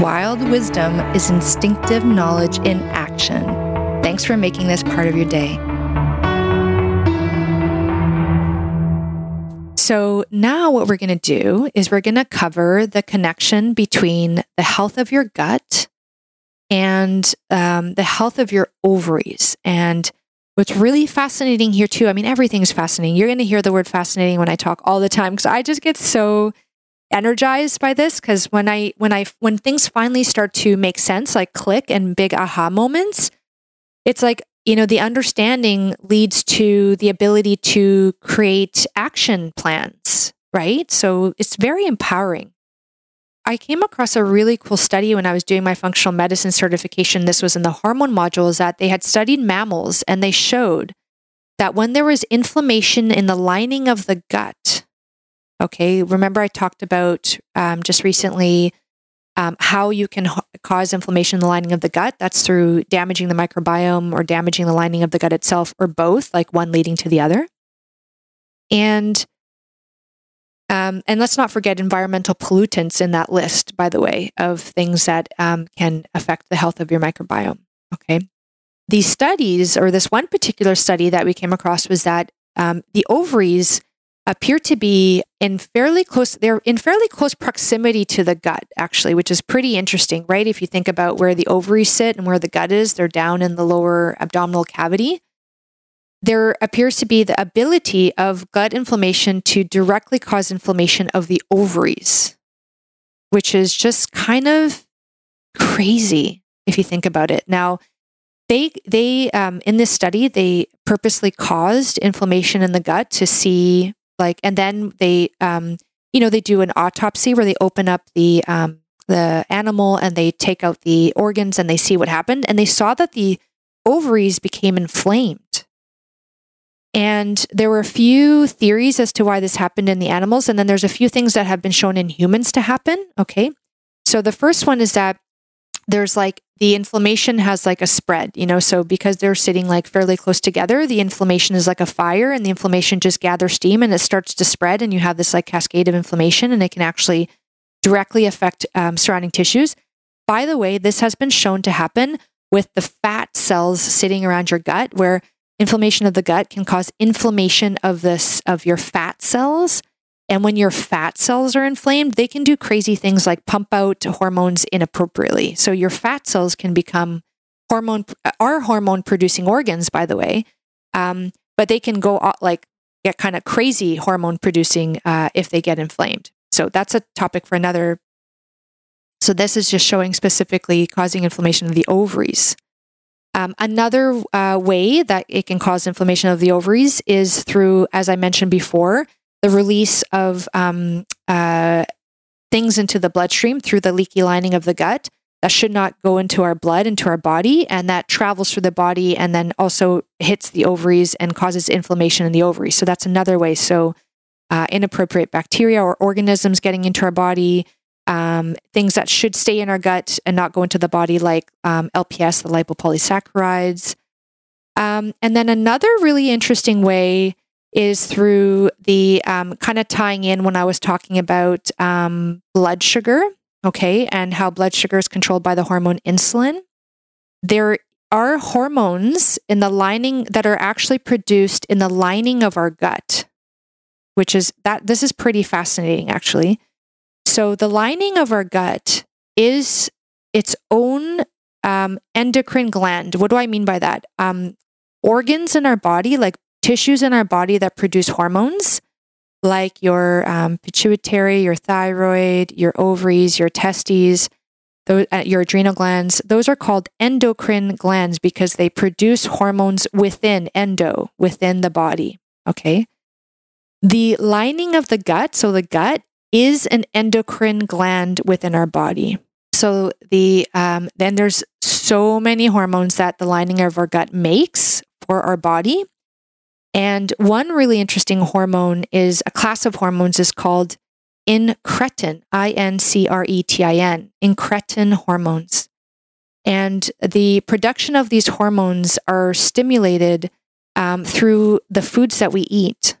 Wild wisdom is instinctive knowledge in action. Thanks for making this part of your day. So, now what we're going to do is we're going to cover the connection between the health of your gut and um, the health of your ovaries. And what's really fascinating here, too, I mean, everything's fascinating. You're going to hear the word fascinating when I talk all the time because I just get so energized by this because when I when I when things finally start to make sense, like click and big aha moments, it's like you know, the understanding leads to the ability to create action plans, right? So it's very empowering. I came across a really cool study when I was doing my functional medicine certification. This was in the hormone module, that they had studied mammals and they showed that when there was inflammation in the lining of the gut, okay, remember I talked about um, just recently um, how you can h- cause inflammation in the lining of the gut. That's through damaging the microbiome or damaging the lining of the gut itself, or both, like one leading to the other. And um, and let's not forget environmental pollutants in that list, by the way, of things that um, can affect the health of your microbiome. Okay. These studies, or this one particular study that we came across, was that um, the ovaries appear to be in fairly close they're in fairly close proximity to the gut actually which is pretty interesting right? If you think about where the ovaries sit and where the gut is they're down in the lower abdominal cavity. There appears to be the ability of gut inflammation to directly cause inflammation of the ovaries which is just kind of crazy if you think about it. Now they they um, in this study they purposely caused inflammation in the gut to see like and then they um you know they do an autopsy where they open up the um the animal and they take out the organs and they see what happened. And they saw that the ovaries became inflamed. And there were a few theories as to why this happened in the animals. And then there's a few things that have been shown in humans to happen. Okay. So the first one is that there's like the inflammation has like a spread, you know, so because they're sitting like fairly close together, the inflammation is like a fire and the inflammation just gathers steam and it starts to spread and you have this like cascade of inflammation and it can actually directly affect um, surrounding tissues. By the way, this has been shown to happen with the fat cells sitting around your gut where inflammation of the gut can cause inflammation of this of your fat cells and when your fat cells are inflamed, they can do crazy things like pump out hormones inappropriately. So your fat cells can become hormone, are hormone producing organs, by the way. Um, but they can go like get kind of crazy hormone producing uh, if they get inflamed. So that's a topic for another. So this is just showing specifically causing inflammation of the ovaries. Um, another uh, way that it can cause inflammation of the ovaries is through, as I mentioned before, the release of um, uh, things into the bloodstream through the leaky lining of the gut that should not go into our blood, into our body, and that travels through the body and then also hits the ovaries and causes inflammation in the ovaries. So that's another way. So uh, inappropriate bacteria or organisms getting into our body, um, things that should stay in our gut and not go into the body, like um, LPS, the lipopolysaccharides. Um, and then another really interesting way is through the um, kind of tying in when I was talking about um, blood sugar, okay, and how blood sugar is controlled by the hormone insulin. There are hormones in the lining that are actually produced in the lining of our gut, which is that this is pretty fascinating, actually. So, the lining of our gut is its own um, endocrine gland. What do I mean by that? Um, organs in our body, like tissues in our body that produce hormones, like your um, pituitary, your thyroid, your ovaries, your testes, those, uh, your adrenal glands, those are called endocrine glands because they produce hormones within endo, within the body. Okay. The lining of the gut, so the gut is an endocrine gland within our body. So the um, then there's so many hormones that the lining of our gut makes for our body. And one really interesting hormone is a class of hormones is called incretin, I N C R E T I N, incretin hormones. And the production of these hormones are stimulated um, through the foods that we eat.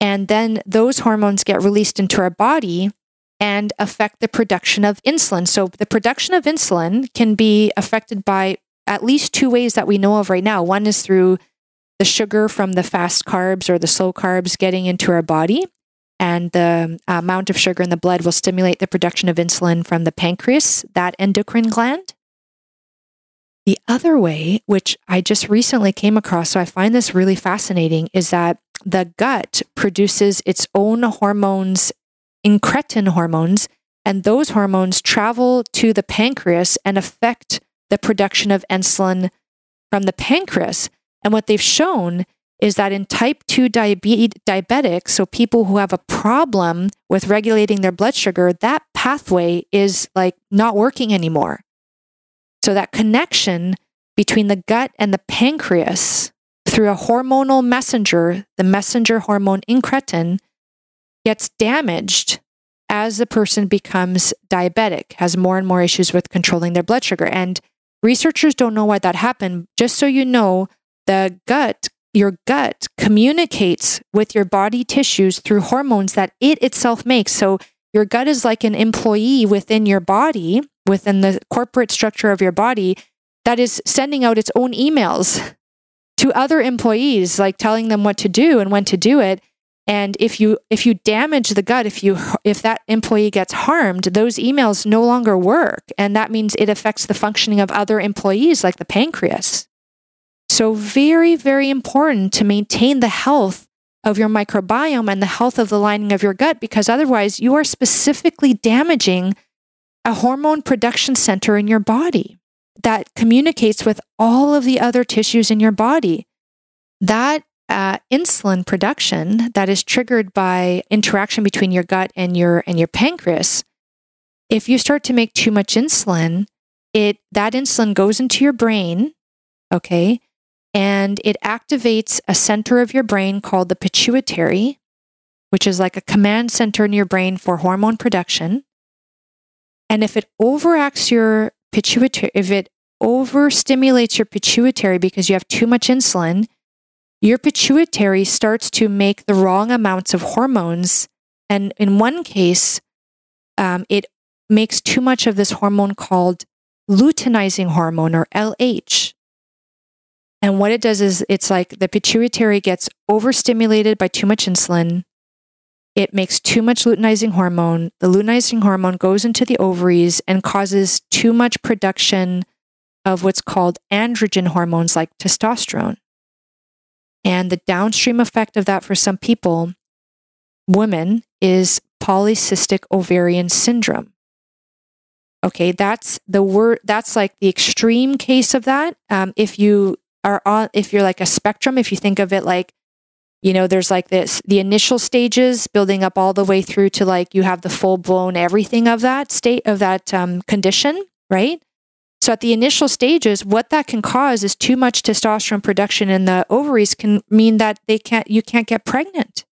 And then those hormones get released into our body and affect the production of insulin. So the production of insulin can be affected by at least two ways that we know of right now. One is through the sugar from the fast carbs or the slow carbs getting into our body. And the uh, amount of sugar in the blood will stimulate the production of insulin from the pancreas, that endocrine gland. The other way, which I just recently came across, so I find this really fascinating, is that the gut produces its own hormones, incretin hormones, and those hormones travel to the pancreas and affect the production of insulin from the pancreas. And what they've shown is that in type 2 diabe- diabetics, so people who have a problem with regulating their blood sugar, that pathway is like not working anymore. So that connection between the gut and the pancreas through a hormonal messenger, the messenger hormone incretin, gets damaged as the person becomes diabetic, has more and more issues with controlling their blood sugar. And researchers don't know why that happened. Just so you know, the gut, your gut communicates with your body tissues through hormones that it itself makes. So your gut is like an employee within your body within the corporate structure of your body that is sending out its own emails to other employees like telling them what to do and when to do it. And if you if you damage the gut if you if that employee gets harmed those emails no longer work. And that means it affects the functioning of other employees like the pancreas so very very important to maintain the health of your microbiome and the health of the lining of your gut because otherwise you are specifically damaging a hormone production center in your body that communicates with all of the other tissues in your body. That uh, insulin production that is triggered by interaction between your gut and your and your pancreas. If you start to make too much insulin, it that insulin goes into your brain, okay, and it activates a center of your brain called the pituitary, which is like a command center in your brain for hormone production. And if it overacts your pituitary, if it overstimulates your pituitary because you have too much insulin, your pituitary starts to make the wrong amounts of hormones. And in one case, um, it makes too much of this hormone called luteinizing hormone or LH. And what it does is it's like the pituitary gets overstimulated by too much insulin it makes too much luteinizing hormone. The luteinizing hormone goes into the ovaries and causes too much production of what's called androgen hormones like testosterone. And the downstream effect of that for some people, women, is polycystic ovarian syndrome. Okay, that's the word, that's like the extreme case of that. Um, if you are on, if you're like a spectrum, if you think of it like you know there's like this the initial stages building up all the way through to like you have the full blown everything of that state of that um, condition right? So at the initial stages what that can cause is too much testosterone production in the ovaries can mean that they can't you can't get pregnant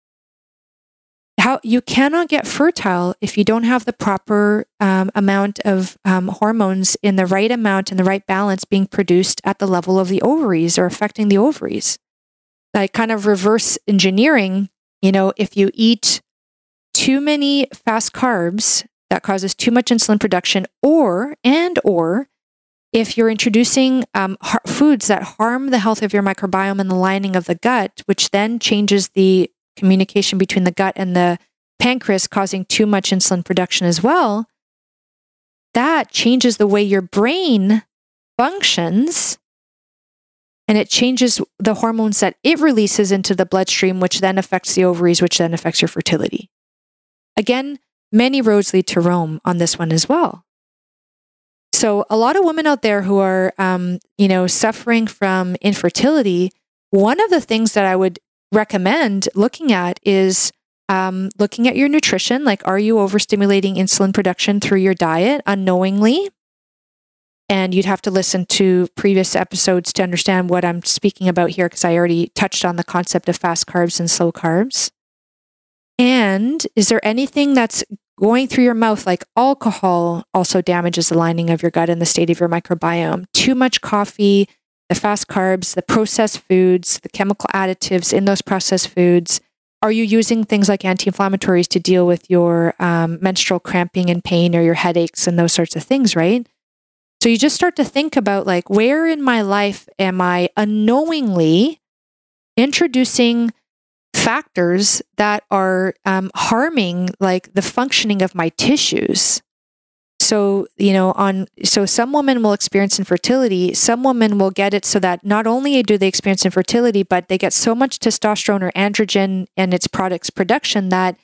how you cannot get fertile if you don't have the proper um, amount of um, hormones in the right amount and the right balance being produced at the level of the ovaries or affecting the ovaries. Like kind of reverse engineering, you know, if you eat too many fast carbs, that causes too much insulin production, or and or if you're introducing um, foods that harm the health of your microbiome and the lining of the gut, which then changes the communication between the gut and the pancreas, causing too much insulin production as well, that changes the way your brain functions and it changes the hormones that it releases into the bloodstream, which then affects the ovaries, which then affects your fertility. Again, many roads lead to Rome on this one as well. So, a lot of women out there who are, um, you know, suffering from infertility, one of the things that I would recommend looking at is um, looking at your nutrition, like are you overstimulating insulin production through your diet unknowingly? And you'd have to listen to previous episodes to understand what I'm speaking about here because I already touched on the concept of fast carbs and slow carbs. And is there anything that's going through your mouth, like alcohol, also damages the lining of your gut and the state of your microbiome? Too much coffee, the fast carbs, the processed foods, the chemical additives in those processed foods. Are you using things like anti inflammatories to deal with your um, menstrual cramping and pain or your headaches and those sorts of things, right? So you just start to think about like, where in my life am I unknowingly introducing factors that are um, harming like the functioning of my tissues so you know on so some women will experience infertility. Some women will get it so that not only do they experience infertility but they get so much testosterone or androgen and its products production that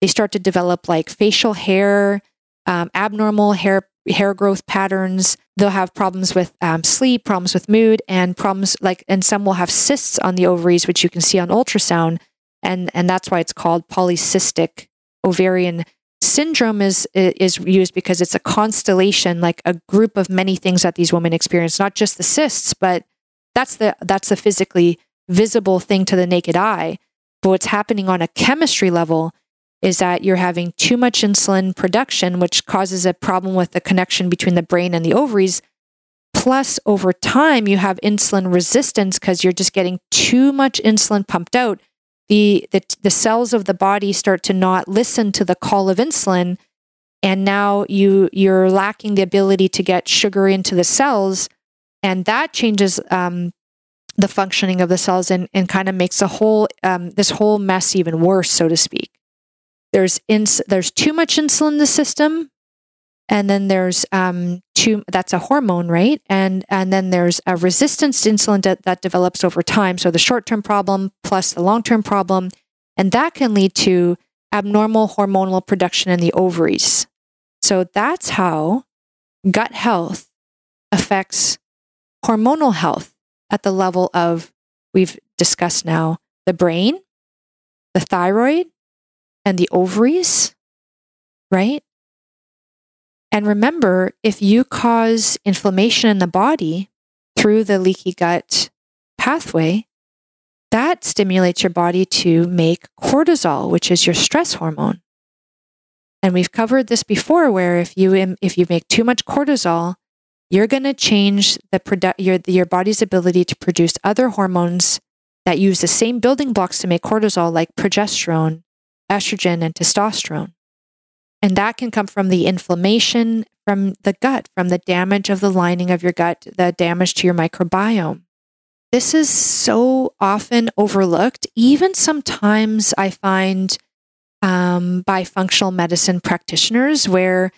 they start to develop like facial hair um, abnormal hair hair growth patterns. They'll have problems with um, sleep problems with mood and problems like and some will have cysts on the ovaries which you can see on ultrasound and and that's why it's called polycystic ovarian syndrome is is used because it's a constellation like a group of many things that these women experience not just the cysts but that's the that's the physically visible thing to the naked eye. But what's happening on a chemistry level is that you're having too much insulin production which causes a problem with the connection between the brain and the ovaries. Plus over time you have insulin resistance because you're just getting too much insulin pumped out the, the the cells of the body start to not listen to the call of insulin and now you you're lacking the ability to get sugar into the cells and that changes um, the functioning of the cells and, and kind of makes the whole um, this whole mess even worse so to speak. There's ins- there's too much insulin in the system and then there's um, too that's a hormone right? And and then there's a resistance to insulin that, that develops over time. So the short-term problem plus the long-term problem. And that can lead to abnormal hormonal production in the ovaries. So that's how gut health affects hormonal health at the level of we've discussed now the brain the thyroid and the ovaries right and remember, if you cause inflammation in the body through the leaky gut pathway, that stimulates your body to make cortisol, which is your stress hormone. And we've covered this before where if you if you make too much cortisol, you're going to change the produ- your your body's ability to produce other hormones that use the same building blocks to make cortisol like progesterone, estrogen and testosterone. And that can come from the inflammation from the gut, from the damage of the lining of your gut, the damage to your microbiome. This is so often overlooked. Even sometimes I find um, by functional medicine practitioners where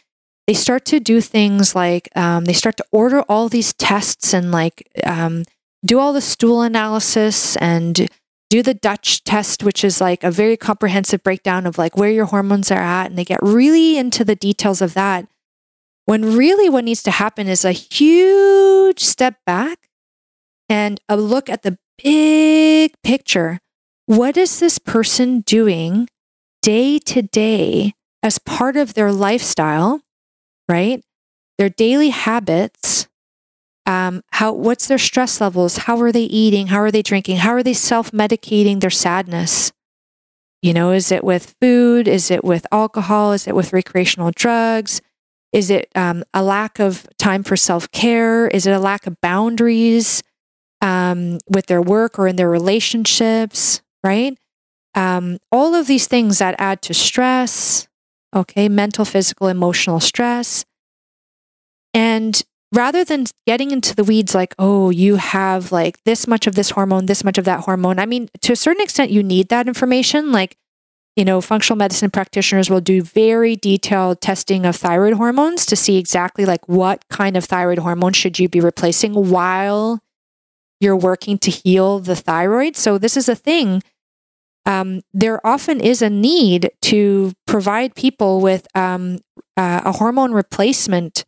they start to do things like um, they start to order all these tests and like um, do all the stool analysis and do the Dutch test, which is like a very comprehensive breakdown of like where your hormones are at. And they get really into the details of that. When really what needs to happen is a huge step back and a look at the big picture. What is this person doing day to day as part of their lifestyle, right? Their daily habits um, how what's their stress levels? How are they eating? How are they drinking? How are they self-medicating their sadness? You know is it with food? Is it with alcohol? Is it with recreational drugs? Is it um, a lack of time for self-care? Is it a lack of boundaries um, with their work or in their relationships right? Um, all of these things that add to stress okay mental physical emotional stress. And rather than getting into the weeds like, oh, you have like this much of this hormone, this much of that hormone. I mean, to a certain extent, you need that information. Like, you know, functional medicine practitioners will do very detailed testing of thyroid hormones to see exactly like what kind of thyroid hormone should you be replacing while you're working to heal the thyroid. So this is a thing. Um, there often is a need to provide people with um, uh, a hormone replacement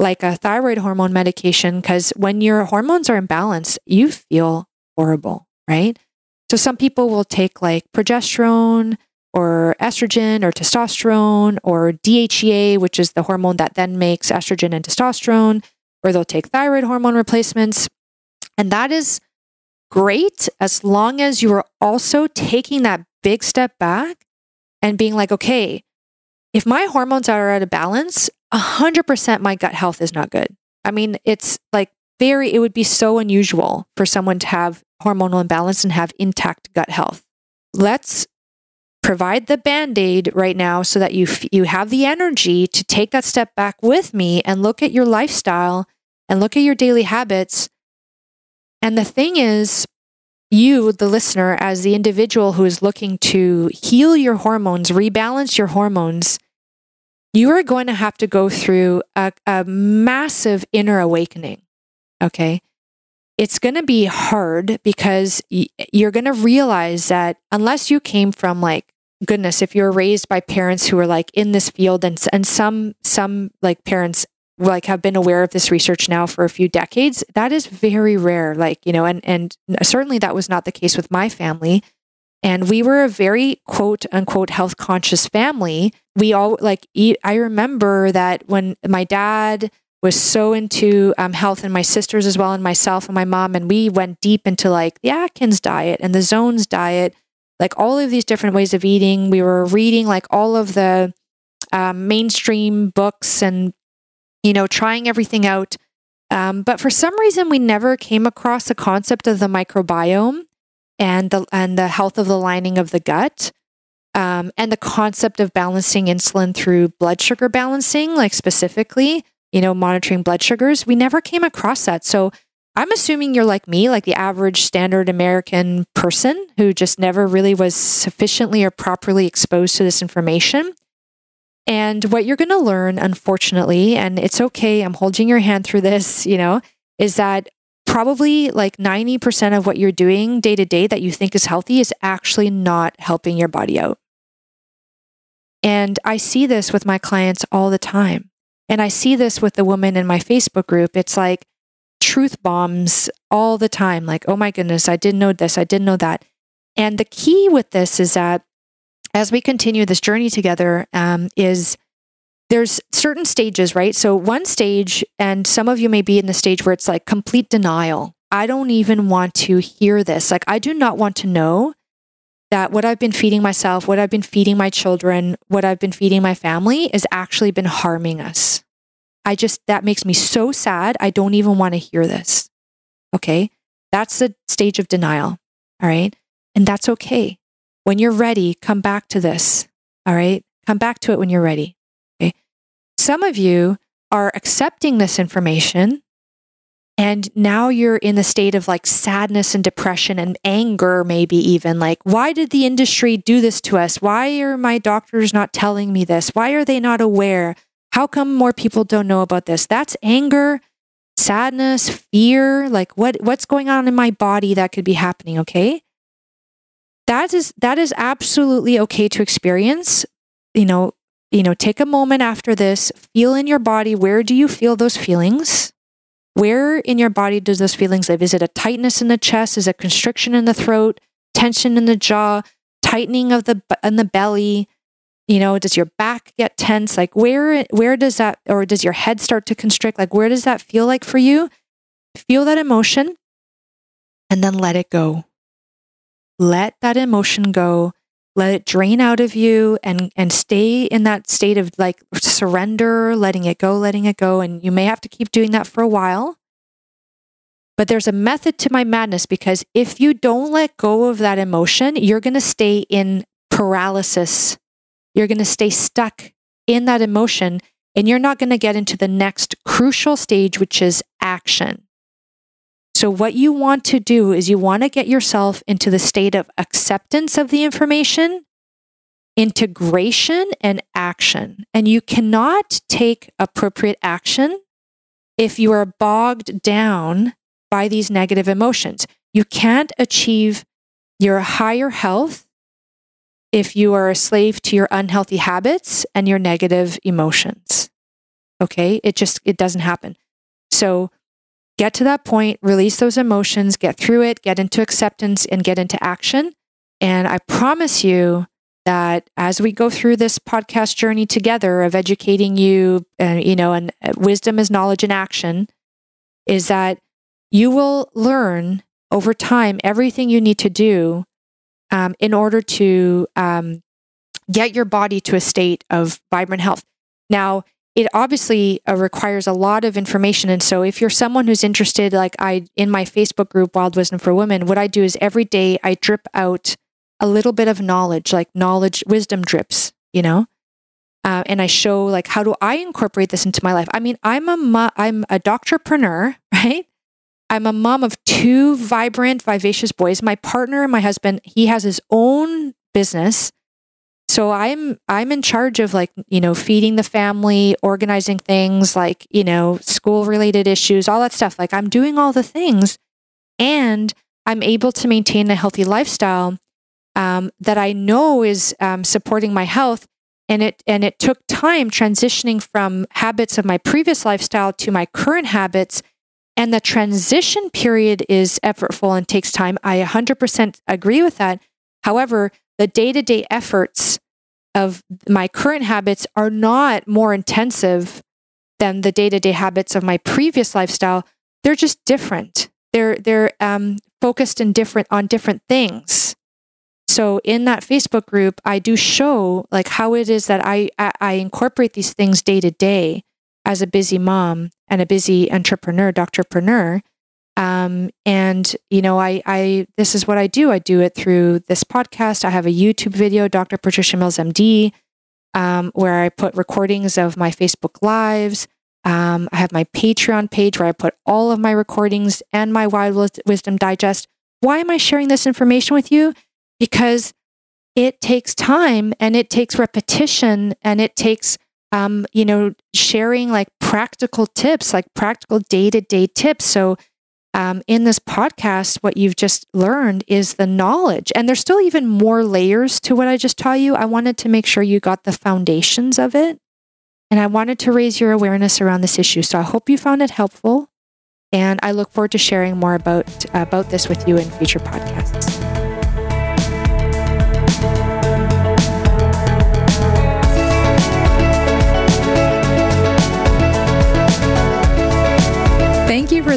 like a thyroid hormone medication because when your hormones are imbalanced, you feel horrible, right? So some people will take like progesterone, or estrogen or testosterone or DHEA, which is the hormone that then makes estrogen and testosterone, or they'll take thyroid hormone replacements. And that is great as long as you are also taking that big step back and being like, okay, if my hormones are out of balance, 100% my gut health is not good. I mean, it's like very, it would be so unusual for someone to have hormonal imbalance and have intact gut health. Let's provide the band-aid right now so that you f- you have the energy to take that step back with me and look at your lifestyle and look at your daily habits. And the thing is, you, the listener, as the individual who is looking to heal your hormones, rebalance your hormones, you are going to have to go through a, a massive inner awakening. Okay. It's going to be hard because you're going to realize that unless you came from like, goodness, if you're raised by parents who are like in this field and, and some, some like parents like have been aware of this research now for a few decades, that is very rare. Like, you know, and, and certainly that was not the case with my family. And we were a very quote unquote health conscious family. We all like, eat. I remember that when my dad was so into um, health and my sisters as well, and myself and my mom, and we went deep into like the Atkins diet and the Zones diet, like all of these different ways of eating. We were reading like all of the um, mainstream books and, you know, trying everything out. Um, but for some reason, we never came across the concept of the microbiome and the and the health of the lining of the gut. Um, and the concept of balancing insulin through blood sugar balancing, like specifically, you know, monitoring blood sugars, we never came across that. So I'm assuming you're like me, like the average standard American person who just never really was sufficiently or properly exposed to this information. And what you're going to learn, unfortunately, and it's okay, I'm holding your hand through this, you know, is that probably like 90% of what you're doing day to day that you think is healthy is actually not helping your body out. And I see this with my clients all the time. And I see this with the woman in my Facebook group. It's like truth bombs all the time. Like, oh my goodness, I didn't know this, I didn't know that. And the key with this is that as we continue this journey together, um, is there's certain stages, right? So, one stage, and some of you may be in the stage where it's like complete denial. I don't even want to hear this. Like, I do not want to know that what I've been feeding myself, what I've been feeding my children, what I've been feeding my family has actually been harming us. I just, that makes me so sad. I don't even want to hear this. Okay. That's the stage of denial. All right. And that's okay. When you're ready, come back to this. All right. Come back to it when you're ready. Okay. Some of you are accepting this information and now you're in the state of like sadness and depression and anger, maybe even like, why did the industry do this to us? Why are my doctors not telling me this? Why are they not aware? How come more people don't know about this? That's anger, sadness, fear. Like what, what's going on in my body that could be happening? Okay. That is, that is absolutely okay to experience. You know, you know, take a moment after this, feel in your body where do you feel those feelings? Where in your body does those feelings live? Is it a tightness in the chest? Is it constriction in the throat? Tension in the jaw? Tightening of the in the belly? You know, does your back get tense? Like where where does that or does your head start to constrict? Like where does that feel like for you? Feel that emotion and then let it go. Let that emotion go let it drain out of you and and stay in that state of like surrender letting it go letting it go. And you may have to keep doing that for a while. But there's a method to my madness because if you don't let go of that emotion you're going to stay in paralysis. You're going to stay stuck in that emotion and you're not going to get into the next crucial stage which is action so, what you want to do is you want to get yourself into the state of acceptance of the information, integration, and action. And you cannot take appropriate action if you are bogged down by these negative emotions. You can't achieve your higher health if you are a slave to your unhealthy habits and your negative emotions. Okay? It just it doesn't happen. So get to that point, release those emotions, get through it, get into acceptance, and get into action. And I promise you, that as we go through this podcast journey together of educating you, uh, you know, and uh, wisdom is knowledge in action, is that you will learn over time everything you need to do um, in order to um, get your body to a state of vibrant health. Now, it obviously uh, requires a lot of information. And so, if you're someone who's interested, like I in my Facebook group, Wild Wisdom for Women, what I do is every day I drip out a little bit of knowledge, like knowledge, wisdom drips, you know? Uh, and I show like how do I incorporate this into my life? I mean, I'm a I'm a doctorpreneur, right? I'm a mom of two vibrant, vivacious boys. My partner, my husband, he has his own business. So I'm I'm in charge of like, you know, feeding the family, organizing things like, you know, school related issues, all that stuff. Like I'm doing all the things and I'm able to maintain a healthy lifestyle um, that I know is um, supporting my health. And it and it took time transitioning from habits of my previous lifestyle to my current habits. And the transition period is effortful and takes time. I 100% agree with that. However, the day to day efforts of my current habits are not more intensive than the day to day habits of my previous lifestyle. They're just different. They're they're um, focused in different on different things. So in that Facebook group, I do show like how it is that I, I, I incorporate these things day to day as a busy mom and a busy entrepreneur, doctorpreneur. Um, and you know, I, I, this is what I do. I do it through this podcast. I have a YouTube video, Dr. Patricia Mills, MD, um, where I put recordings of my Facebook lives. Um, I have my Patreon page where I put all of my recordings and my Wild Wisdom Digest. Why am I sharing this information with you? because it takes time and it takes repetition and it takes um, you know sharing like practical tips like practical day-to-day tips so um, in this podcast what you've just learned is the knowledge. And there's still even more layers to what i just taught you. I wanted to make sure you got the foundations of it. And i wanted to raise your awareness around this issue. So i hope you found it helpful. And i look forward to sharing more about about this with you in future podcasts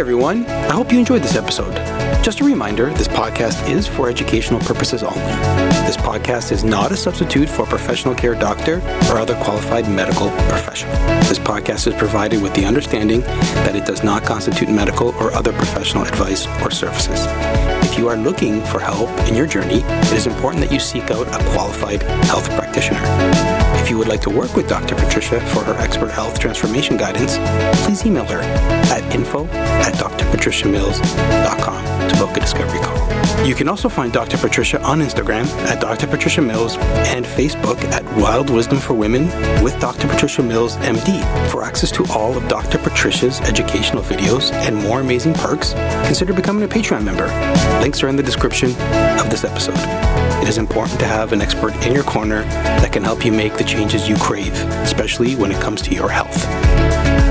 Everyone. I hope you enjoyed this episode. Just a reminder this podcast is for educational purposes only. This podcast is not a substitute for a professional care doctor or other qualified medical professional. This podcast is provided with the understanding that it does not constitute medical or other professional advice or services. You are looking for help in your journey, it is important that you seek out a qualified health practitioner. If you would like to work with Dr. Patricia for her expert health transformation guidance, please email her at info at drpatriciamills.com to book a discovery call. You can also find Dr. Patricia on Instagram at Dr. Patricia Mills and Facebook at Wild Wisdom for Women with Dr. Patricia Mills MD. For access to all of Dr. Patricia's educational videos and more amazing perks, consider becoming a Patreon member. Links are in the description of this episode. It is important to have an expert in your corner that can help you make the changes you crave, especially when it comes to your health.